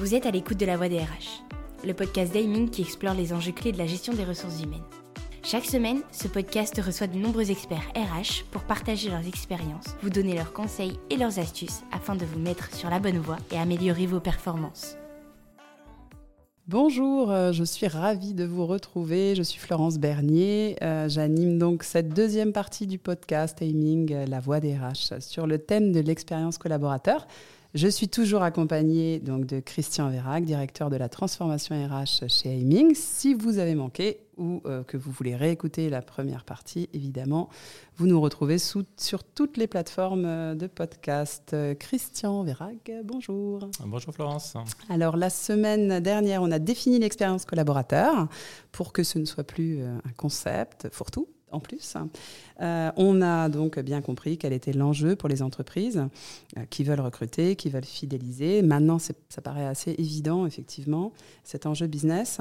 Vous êtes à l'écoute de la voix des RH, le podcast d'Aiming qui explore les enjeux clés de la gestion des ressources humaines. Chaque semaine, ce podcast reçoit de nombreux experts RH pour partager leurs expériences, vous donner leurs conseils et leurs astuces afin de vous mettre sur la bonne voie et améliorer vos performances. Bonjour, euh, je suis ravie de vous retrouver. Je suis Florence Bernier. Euh, j'anime donc cette deuxième partie du podcast Aiming, euh, la voix des RH, sur le thème de l'expérience collaborateur. Je suis toujours accompagnée donc de Christian Vérac, directeur de la transformation RH chez Aiming. Si vous avez manqué ou euh, que vous voulez réécouter la première partie, évidemment, vous nous retrouvez sous, sur toutes les plateformes euh, de podcast. Euh, Christian Vérac, bonjour. Bonjour Florence. Alors la semaine dernière, on a défini l'expérience collaborateur pour que ce ne soit plus un concept fourre-tout, en plus. Euh, on a donc bien compris quel était l'enjeu pour les entreprises euh, qui veulent recruter, qui veulent fidéliser. Maintenant, ça paraît assez évident, effectivement, cet enjeu business.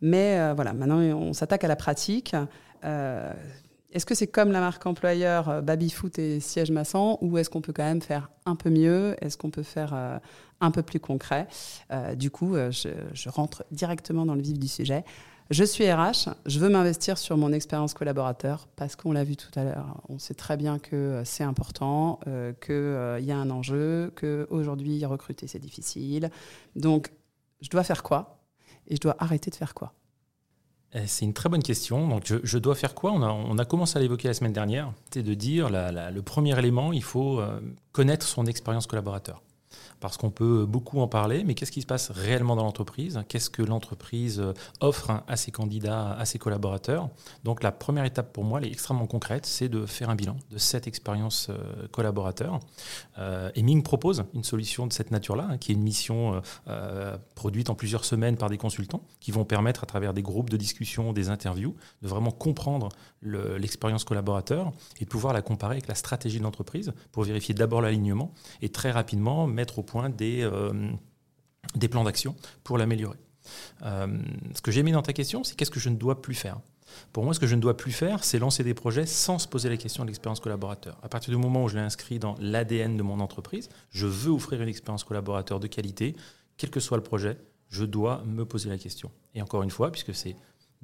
Mais euh, voilà, maintenant, on s'attaque à la pratique. est-ce que c'est comme la marque employeur Babyfoot et Siège Massant ou est-ce qu'on peut quand même faire un peu mieux? Est-ce qu'on peut faire un peu plus concret? Du coup, je rentre directement dans le vif du sujet. Je suis RH, je veux m'investir sur mon expérience collaborateur parce qu'on l'a vu tout à l'heure. On sait très bien que euh, c'est important, euh, qu'il euh, y a un enjeu, qu'aujourd'hui recruter c'est difficile. Donc, je dois faire quoi Et je dois arrêter de faire quoi? Eh, c'est une très bonne question. Donc, je, dois faire quoi? On a, commencé à l'évoquer la semaine dernière. C'est de dire le premier élément, il faut connaître son expérience collaborateur parce qu'on peut beaucoup en parler, mais qu'est-ce qui se passe réellement dans l'entreprise? Qu'est-ce que l'entreprise offre à ses candidats, à ses collaborateurs? Donc la première étape pour moi, elle est extrêmement concrète, c'est de faire un bilan de cette expérience euh, collaborateur. Euh, et Ming propose une solution de cette nature-là, hein, qui est une mission euh, produite en plusieurs semaines par des consultants, qui vont permettre à travers des groupes de discussion, des interviews, de vraiment comprendre l'expérience collaborateur et de pouvoir la comparer avec la stratégie de l'entreprise pour vérifier d'abord l'alignement et très rapidement mettre au point des, euh, des plans d'action pour l'améliorer. Euh, ce que j'ai mis dans ta question, c'est qu'est-ce que je ne dois plus faire? Pour moi, ce que je ne dois plus faire, c'est lancer des projets sans se poser la question de l'expérience collaborateur. À partir du moment où je l'ai inscrit dans l'ADN de mon entreprise, je veux offrir une expérience collaborateur de qualité, quel que soit le projet, je dois me poser la question. Et encore une fois, puisque c'est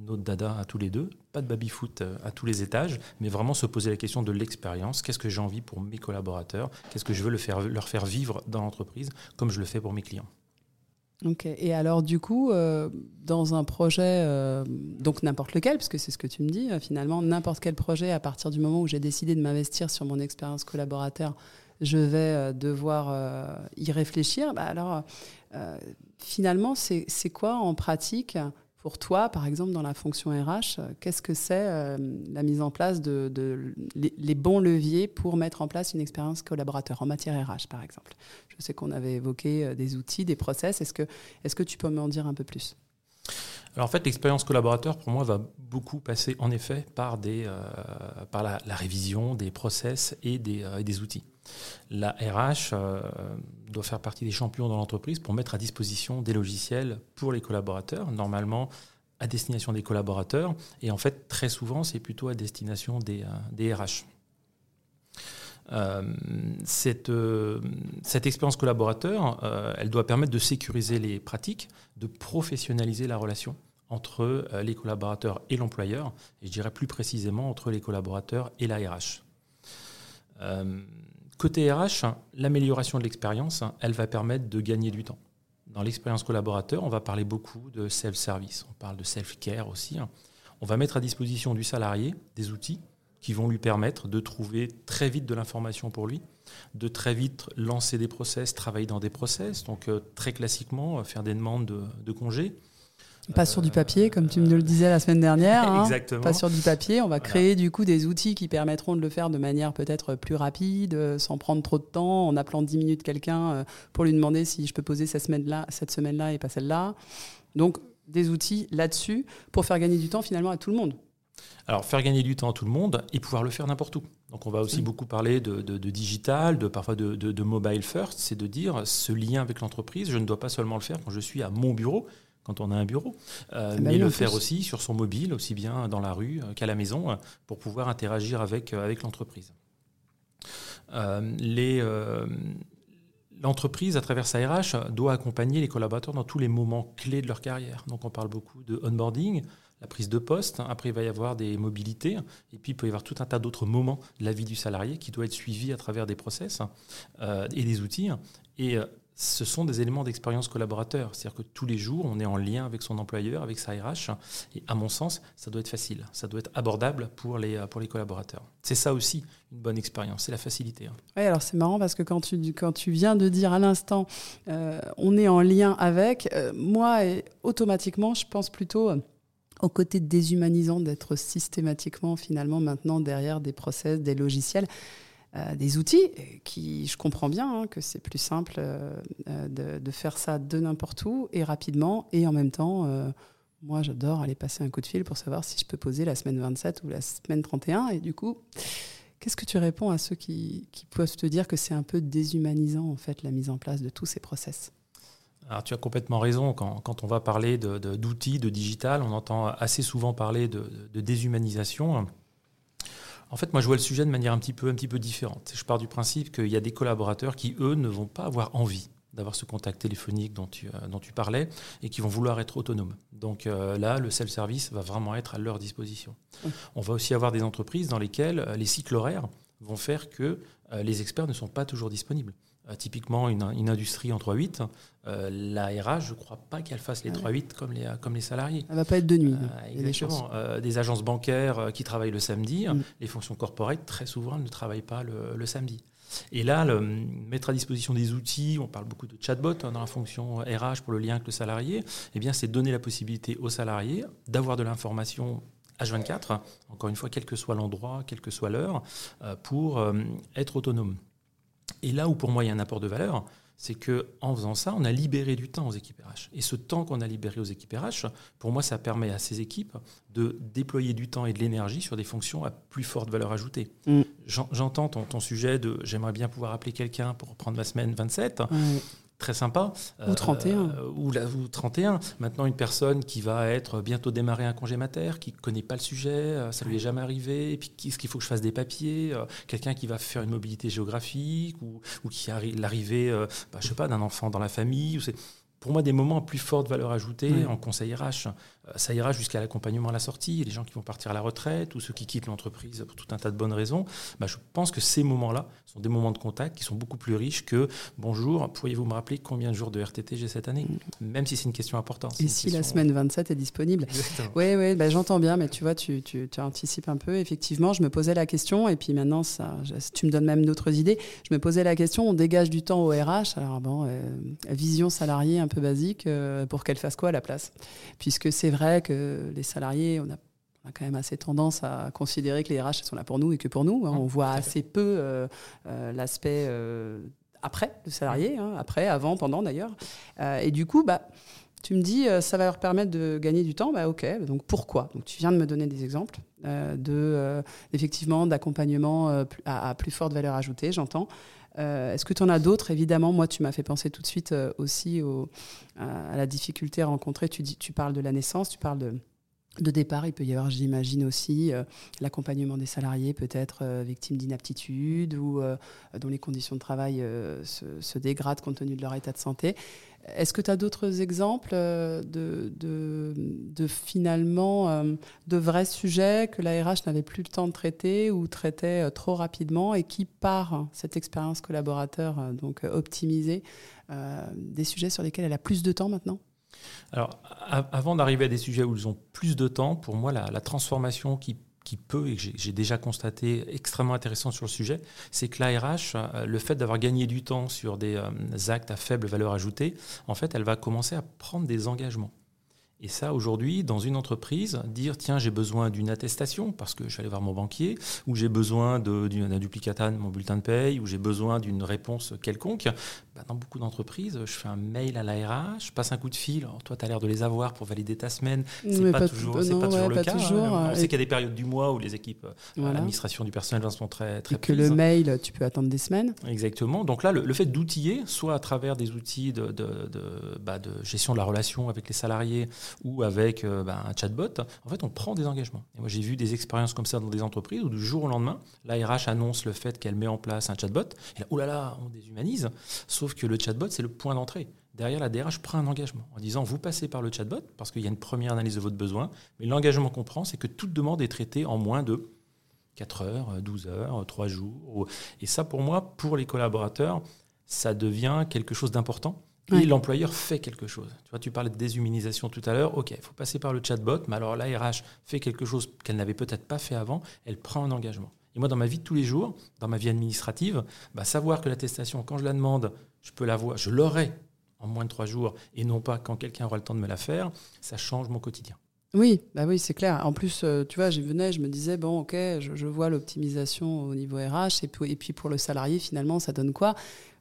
notre dada à tous les deux, pas de baby-foot euh, à tous les étages, mais vraiment se poser la question de l'expérience. Qu'est-ce que j'ai envie pour mes collaborateurs? Qu'est-ce que je veux leur faire vivre dans l'entreprise comme je le fais pour mes clients? Ok. Et alors, du coup, euh, dans un projet, euh, donc n'importe lequel, parce que c'est ce que tu me dis, finalement, n'importe quel projet, à partir du moment où j'ai décidé de m'investir sur mon expérience collaborateur, je vais devoir y réfléchir. Bah alors, finalement, c'est quoi en pratique pour toi, par exemple, dans la fonction RH, qu'est-ce que c'est euh, la mise en place de, les, bons leviers pour mettre en place une expérience collaborateur en matière RH, par exemple? Je sais qu'on avait évoqué euh, des outils, des process. Est-ce que, est que tu peux m'en dire un peu plus? Alors en fait, l'expérience collaborateur, pour moi, va beaucoup passer en effet par, des, euh, par la, révision des process et des, et des outils. La RH euh, doit faire partie des champions dans l'entreprise pour mettre à disposition des logiciels pour les collaborateurs, normalement à destination des collaborateurs, et en fait très souvent c'est plutôt à destination des, euh, RH. Euh, cette, cette, expérience collaborateur, elle doit permettre de sécuriser les pratiques, de professionnaliser la relation entre les collaborateurs et l'employeur, et je dirais plus précisément entre les collaborateurs et la RH. Côté RH, l'amélioration de l'expérience, elle va permettre de gagner du temps. Dans l'expérience collaborateur, on va parler beaucoup de self-service, on parle de self-care aussi. On va mettre à disposition du salarié des outils qui vont lui permettre de trouver très vite de l'information pour lui, de très vite lancer des process, travailler dans des process, donc euh, très classiquement faire des demandes de, de congés, pas sur du papier, comme tu me le disais la semaine dernière. Hein. Exactement. Pas sur du papier. On va créer du coup des outils qui permettront de le faire de manière peut-être plus rapide, euh, sans prendre trop de temps, en appelant 10 minutes quelqu'un euh, pour lui demander si je peux poser cette semaine-là cette semaine et pas celle-là. Donc des outils là-dessus pour faire gagner du temps finalement à tout le monde. Alors faire gagner du temps à tout le monde et pouvoir le faire n'importe où. Donc on va aussi beaucoup parler de, digital, de parfois de, de mobile first, c'est de dire ce lien avec l'entreprise, je ne dois pas seulement le faire quand je suis à mon bureau, quand on a un bureau, euh, mais le faire aussi sur son mobile, aussi bien dans la rue euh, qu'à la maison, euh, pour pouvoir interagir avec, avec l'entreprise. l'entreprise, à travers sa RH, doit accompagner les collaborateurs dans tous les moments clés de leur carrière. Donc on parle beaucoup de onboarding, la prise de poste. Après, il va y avoir des mobilités. Et puis, il peut y avoir tout un tas d'autres moments de la vie du salarié qui doit être suivi à travers des process euh, et des outils. Et ce sont des éléments d'expérience collaborateur. C'est-à-dire que tous les jours, on est en lien avec son employeur, avec sa RH. Et à mon sens, ça doit être facile, ça doit être abordable pour les, pour les collaborateurs. C'est ça aussi une bonne expérience, c'est la facilité. Hein. Oui, alors c'est marrant parce que quand tu, quand tu viens de dire à l'instant, euh, on est en lien avec, euh, moi, et automatiquement, je pense plutôt euh, au côté déshumanisant d'être systématiquement, finalement, maintenant derrière des process, des logiciels. Euh, des outils qui, je comprends bien hein, que c'est plus simple euh, de, de, faire ça de n'importe où et rapidement. Et en même temps, euh, moi, j'adore aller passer un coup de fil pour savoir si je peux poser la semaine 27 ou la semaine 31. Et du coup, qu'est-ce que tu réponds à ceux qui, qui peuvent te dire que c'est un peu déshumanisant, en fait, la mise en place de tous ces process? Alors, tu as complètement raison. Quand, quand on va parler d'outils, de, digital, on entend assez souvent parler de déshumanisation. En fait, moi, je vois le sujet de manière un petit peu, un petit peu différente. Je pars du principe qu'il y a des collaborateurs qui, eux, ne vont pas avoir envie d'avoir ce contact téléphonique dont tu, euh, dont tu parlais et qui vont vouloir être autonomes. Donc euh, là, le self-service va vraiment être à leur disposition. On va aussi avoir des entreprises dans lesquelles euh, les cycles horaires vont faire que les experts ne sont pas toujours disponibles. Typiquement, une, une, industrie en 3-8, euh, la RH, je ne crois pas qu'elle fasse les 3-8 comme les, comme les salariés. Elle ne va pas être de nuit. Euh, exactement. Euh, des agences bancaires qui travaillent le samedi, mm. les fonctions corporate, très souvent, elles ne travaillent pas le, le samedi. Et là, le, mettre à disposition des outils, on parle beaucoup de chatbot hein, dans la fonction RH pour le lien avec le salarié, eh bien, c'est donner la possibilité aux salariés d'avoir de l'information H24, encore une fois, quel que soit l'endroit, quelle que soit l'heure, pour être autonome. Et là où pour moi il y a un apport de valeur, c'est que en faisant ça, on a libéré du temps aux équipes RH. Et ce temps qu'on a libéré aux équipes RH, pour moi, ça permet à ces équipes de déployer du temps et de l'énergie sur des fonctions à plus forte valeur ajoutée. Mm. J'entends ton, ton, sujet de j'aimerais bien pouvoir appeler quelqu'un pour prendre ma semaine 27 très sympa. Ou 31. Euh, ou, la, ou 31. Maintenant, une personne qui va être bientôt démarrer un congé mater, qui ne connaît pas le sujet, euh, ça lui est jamais arrivé, et puis est-ce qu'il faut que je fasse des papiers euh, Quelqu'un qui va faire une mobilité géographique, ou, ou qui a l'arrivée, bah, je sais pas, d'un enfant dans la famille. Ou pour moi, des moments à plus forte valeur ajoutée en conseil RH. Euh, ça ira jusqu'à l'accompagnement à la sortie, les gens qui vont partir à la retraite ou ceux qui quittent l'entreprise pour tout un tas de bonnes raisons. Bah, je pense que ces moments-là sont des moments de contact qui sont beaucoup plus riches que bonjour, pourriez-vous me rappeler combien de jours de RTT j'ai cette année? Même si c'est une question importante. Et si la semaine 27 est disponible? Oui, oui bah, j'entends bien, mais tu vois, tu, tu, tu, anticipes un peu. Effectivement, je me posais la question, et puis maintenant, ça, tu me donnes même d'autres idées. Je me posais la question on dégage du temps au RH. Alors, bon, euh, vision salariée un peu basique, euh, pour qu'elle fasse quoi à la place? Puisque c'est vrai vrai que les salariés, on a, quand même assez tendance à considérer que les RH sont là pour nous et que pour nous. Hein. on voit assez peu euh, euh, l'aspect euh, après le salarié, hein, après, avant, pendant d'ailleurs. et du coup, bah, tu me dis, ça va leur permettre de gagner du temps. Bah, ok, donc pourquoi? Donc tu viens de me donner des exemples de, effectivement, d'accompagnement à, plus forte valeur ajoutée, j'entends. Euh, est-ce que tu en as d'autres? Évidemment, moi, tu m'as fait penser tout de suite euh, aussi à, la difficulté à rencontrer. Tu, parles de la naissance, tu parles de, départ. Il peut y avoir, j'imagine aussi, euh, l'accompagnement des salariés, peut-être victimes d'inaptitude ou dont les conditions de travail se, dégradent compte tenu de leur état de santé. Est-ce que tu as d'autres exemples euh, de, finalement euh, de vrais sujets que la RH n'avait plus le temps de traiter ou traitait euh, trop rapidement et qui, par cette expérience collaborateur donc optimisée, des sujets sur lesquels elle a plus de temps maintenant? Alors, avant d'arriver à des sujets où ils ont plus de temps, pour moi, la transformation qui qui peut, et que j'ai déjà constaté extrêmement intéressant sur le sujet, c'est que l'ARH, euh, le fait d'avoir gagné du temps sur des euh, actes à faible valeur ajoutée, en fait, elle va commencer à prendre des engagements. Et ça, aujourd'hui, dans une entreprise, dire tiens, j'ai besoin d'une attestation parce que je vais aller voir mon banquier, ou j'ai besoin d'un duplicata de mon bulletin de paye, ou j'ai besoin d'une réponse quelconque. Bah, dans beaucoup d'entreprises, je fais un mail à l'ARH, je passe un coup de fil. toi, tu as l'air de les avoir pour valider ta semaine. C'est pas, pas, toujours, pas toujours le cas. Hein. On sait qu'il y a des périodes du mois où les équipes, euh, l'administration du personnel sont très, très Et que le mail, tu peux attendre des semaines. Exactement. Donc là, le, fait d'outiller, soit à travers des outils de, de, de, bah, de gestion de la relation avec les salariés, ou avec euh, bah, un chatbot, en fait, on prend des engagements. Et moi, j'ai vu des expériences comme ça dans des entreprises où du jour au lendemain, la RH annonce le fait qu'elle met en place un chatbot. Et là, oh là là, on déshumanise. Sauf que le chatbot, c'est le point d'entrée. Derrière, la DRH prend un engagement en disant vous passez par le chatbot parce qu'il y a une première analyse de votre besoin. Mais l'engagement qu'on prend, c'est que toute demande est traitée en moins de 4 heures, 12 heures, 3 jours. Et ça, pour moi, pour les collaborateurs, ça devient quelque chose d'important. Et l'employeur fait quelque chose. Tu vois, tu parlais de déshumanisation tout à l'heure. OK, il faut passer par le chatbot, mais alors la RH fait quelque chose qu'elle n'avait peut-être pas fait avant. Elle prend un engagement. Et moi, dans ma vie de tous les jours, dans ma vie administrative, bah, savoir que l'attestation, quand je la demande, je peux l'avoir, je l'aurai en moins de trois jours, et non pas quand quelqu'un aura le temps de me la faire, ça change mon quotidien. Oui, bah oui, c'est clair. En plus, euh, tu vois, j'y venais, je me disais, bon, ok, je, vois l'optimisation au niveau RH, et puis, et puis pour le salarié, finalement, ça donne quoi?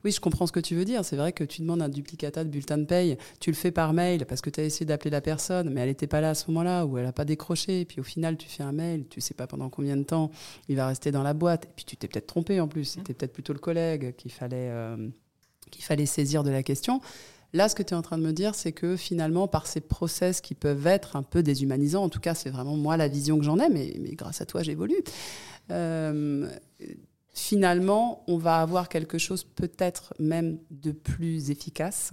Oui, je comprends ce que tu veux dire. C'est vrai que tu demandes un duplicata de bulletin de paye, tu le fais par mail parce que tu as essayé d'appeler la personne, mais elle n'était pas là à ce moment-là, ou elle n'a pas décroché, et puis au final, tu fais un mail, tu sais pas pendant combien de temps il va rester dans la boîte, et puis tu t'es peut-être trompé en plus, c'était peut-être plutôt le collègue qu'il fallait, euh, qu'il fallait saisir de la question. Là, ce que tu es en train de me dire, c'est que finalement, par ces process qui peuvent être un peu déshumanisants, en tout cas, c'est vraiment moi la vision que j'en ai, mais, grâce à toi, j'évolue. Euh, finalement, on va avoir quelque chose peut-être même de plus efficace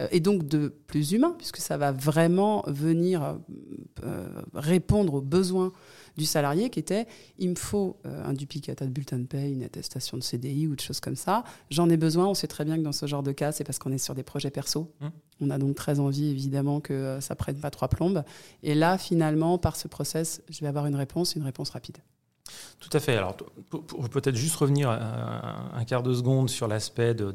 euh, et donc de plus humain, puisque ça va vraiment venir euh, répondre aux besoins du salarié qui était il me faut euh, un duplicata de bulletin de paie, une attestation de CDI ou de choses comme ça. J'en ai besoin. On sait très bien que dans ce genre de cas, c'est parce qu'on est sur des projets perso. Mmh. On a donc très envie, évidemment, que ça prenne pas trois plombes. Et là, finalement, par ce process, je vais avoir une réponse, une réponse rapide. Tout à fait. Alors, pour peut-être juste revenir un, quart de seconde sur l'aspect de,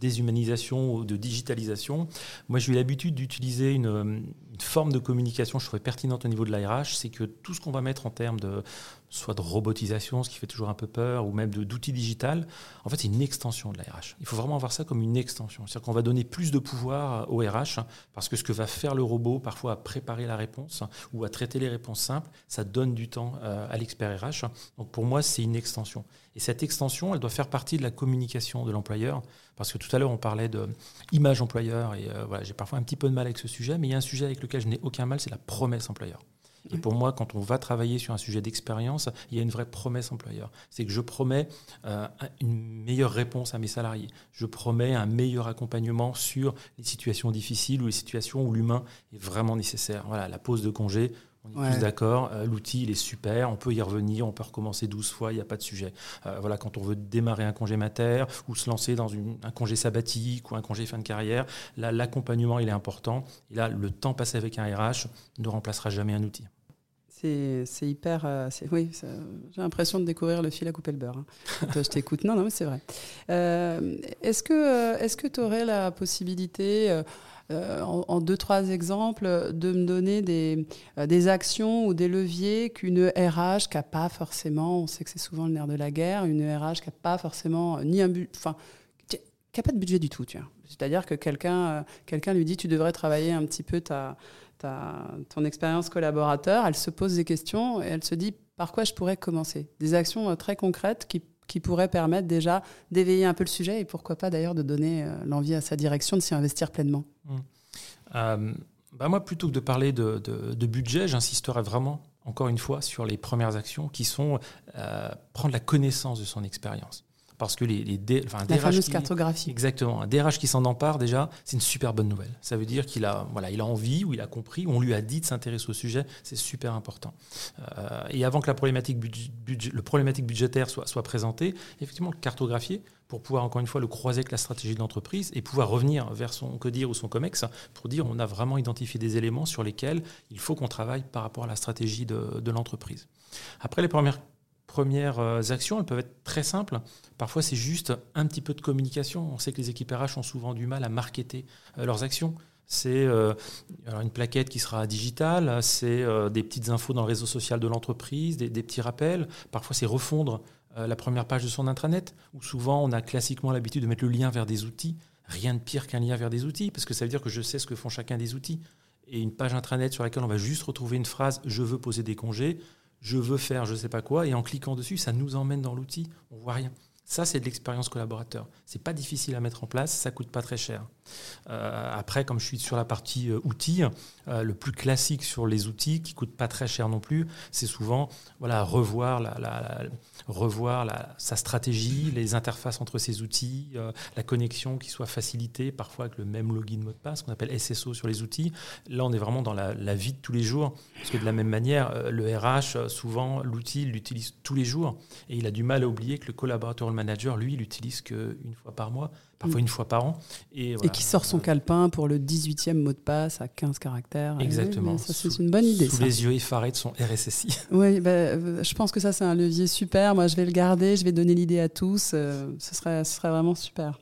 déshumanisation ou de digitalisation, moi j'ai l'habitude d'utiliser une, une, forme de communication, je trouvais pertinente au niveau de l'ARH, c'est que tout ce qu'on va mettre en termes de soit de robotisation, ce qui fait toujours un peu peur, ou même d'outils digital, en fait, c'est une extension de la RH. Il faut vraiment voir ça comme une extension. C'est-à-dire qu'on va donner plus de pouvoir au RH, parce que ce que va faire le robot, parfois à préparer la réponse ou à traiter les réponses simples, ça donne du temps euh, à l'expert RH. Donc pour moi, c'est une extension. Et cette extension, elle doit faire partie de la communication de l'employeur, parce que tout à l'heure, on parlait de image employeur, et euh, voilà, j'ai parfois un petit peu de mal avec ce sujet, mais il y a un sujet avec lequel je n'ai aucun mal, c'est la promesse employeur. Et pour moi, quand on va travailler sur un sujet d'expérience, il y a une vraie promesse employeur. C'est que je promets euh, une meilleure réponse à mes salariés. Je promets un meilleur accompagnement sur les situations difficiles ou les situations où l'humain est vraiment nécessaire. Voilà, la pause de congé, on est tous d'accord, euh, l'outil il est super, on peut y revenir, on peut recommencer 12 fois, il n'y a pas de sujet. Euh, voilà, quand on veut démarrer un congé mater ou se lancer dans un congé sabbatique ou un congé fin de carrière, là l'accompagnement il est important. Et là, le temps passé avec un RH ne remplacera jamais un outil. C'est hyper. Euh, oui, j'ai l'impression de découvrir le fil à couper le beurre. Hein. je t'écoute. Non, non, mais c'est vrai. Euh, est-ce que est tu aurais la possibilité, euh, en, deux, trois exemples, de me donner des, des actions ou des leviers qu'une RH qui n'a pas forcément, on sait que c'est souvent le nerf de la guerre, une RH qui n'a pas forcément ni un but. Enfin, qui n'a pas de budget du tout, tu C'est-à-dire que quelqu'un lui dit tu devrais travailler un petit peu ta ton expérience collaborateur, elle se pose des questions et elle se dit par quoi je pourrais commencer? Des actions euh, très concrètes qui, qui pourraient permettre déjà d'éveiller un peu le sujet et pourquoi pas d'ailleurs de donner euh, l'envie à sa direction de s'y investir pleinement. Mmh. Euh, bah moi, plutôt que de parler de, de, budget, j'insisterai vraiment, encore une fois, sur les premières actions qui sont prendre la connaissance de son expérience. Parce que les, les enfin, la fameuse cartographie. Exactement. Un DRH qui s'en empare, déjà, c'est une super bonne nouvelle. Ça veut dire qu'il a, voilà, il a envie ou il a compris, ou on lui a dit de s'intéresser au sujet. C'est super important. Euh, et avant que la problématique, budget, le problématique budgétaire soit, soit présentée, effectivement, cartographier pour pouvoir, encore une fois, le croiser avec la stratégie de l'entreprise et pouvoir revenir vers son CODIR ou son COMEX pour dire on a vraiment identifié des éléments sur lesquels il faut qu'on travaille par rapport à la stratégie de, de l'entreprise. Après, les premières premières euh, actions, elles peuvent être très simples. Parfois, c'est juste un petit peu de communication. On sait que les équipes RH ont souvent du mal à marketer euh, leurs actions. C'est euh, une plaquette qui sera digitale, c'est des petites infos dans le réseau social de l'entreprise, des, petits rappels. Parfois, c'est refondre la première page de son intranet, où souvent on a classiquement l'habitude de mettre le lien vers des outils. Rien de pire qu'un lien vers des outils, parce que ça veut dire que je sais ce que font chacun des outils. Et une page intranet sur laquelle on va juste retrouver une phrase Je veux poser des congés je veux faire je ne sais pas quoi, et en cliquant dessus, ça nous emmène dans l'outil, on voit rien. Ça, c'est de l'expérience collaborateur. C'est pas difficile à mettre en place, ça coûte pas très cher. Euh, après, comme je suis sur la partie euh, outils, euh, le plus classique sur les outils, qui coûte pas très cher non plus, c'est souvent voilà revoir la, revoir la, sa stratégie, les interfaces entre ces outils, la connexion qui soit facilitée, parfois avec le même login mot de passe, qu'on appelle SSO sur les outils. Là, on est vraiment dans la, vie de tous les jours, parce que de la même manière, le RH, souvent, l'outil, il l'utilise tous les jours, et il a du mal à oublier que le collaborateur manager, lui, il l'utilise qu'une fois par mois, parfois mm. une fois par an. Et, qui sort son calepin pour le 18e mot de passe à 15 caractères. Exactement. ça, c'est une bonne idée. Sous les yeux effarés de son RSSI. Oui, bah, euh, je pense que ça, c'est un levier super. Moi, je vais le garder, je vais donner l'idée à tous. Euh, ce, serait, ce serait vraiment super.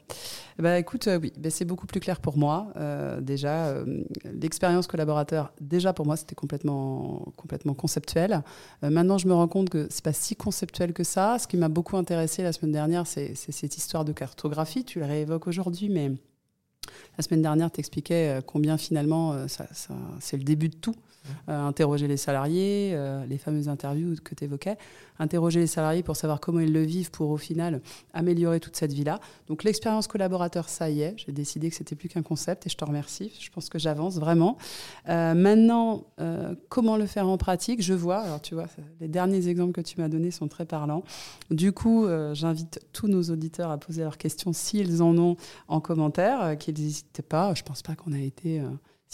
Bah, écoute, euh, oui, bah, c'est beaucoup plus clair pour moi. déjà, l'expérience collaborateur, déjà pour moi, c'était complètement, complètement conceptuel. maintenant, je me rends compte que c'est pas si conceptuel que ça. Ce qui m'a beaucoup intéressé la semaine dernière, c'est cette histoire de cartographie. Tu le réévoques aujourd'hui, mais la semaine dernière, tu expliquais combien finalement c'est le début de tout. Euh, interroger les salariés, euh, les fameuses interviews que tu évoquais, interroger les salariés pour savoir comment ils le vivent pour au final améliorer toute cette vie-là. Donc l'expérience collaborateur, ça y est, j'ai décidé que c'était plus qu'un concept et je te remercie. Je pense que j'avance vraiment. Euh, maintenant, comment le faire en pratique? Je vois, alors tu vois, les derniers exemples que tu m'as donnés sont très parlants. Du coup, j'invite tous nos auditeurs à poser leurs questions s'ils en ont en commentaire, qu'ils n'hésitent pas. Je pense pas qu'on a été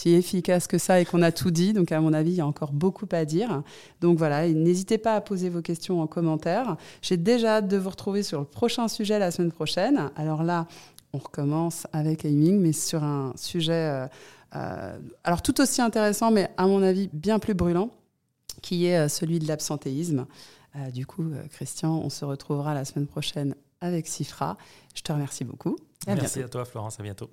si efficace que ça et qu'on a tout dit. Donc, à mon avis, il y a encore beaucoup à dire. Donc, voilà, n'hésitez pas à poser vos questions en commentaire. J'ai déjà hâte de vous retrouver sur le prochain sujet la semaine prochaine. Alors là, on recommence avec Aiming, mais sur un sujet, euh, euh, alors tout aussi intéressant, mais à mon avis bien plus brûlant, qui est euh, celui de l'absentéisme. du coup, Christian, on se retrouvera la semaine prochaine avec Sifra. Je te remercie beaucoup. Merci à toi, Florence. À bientôt.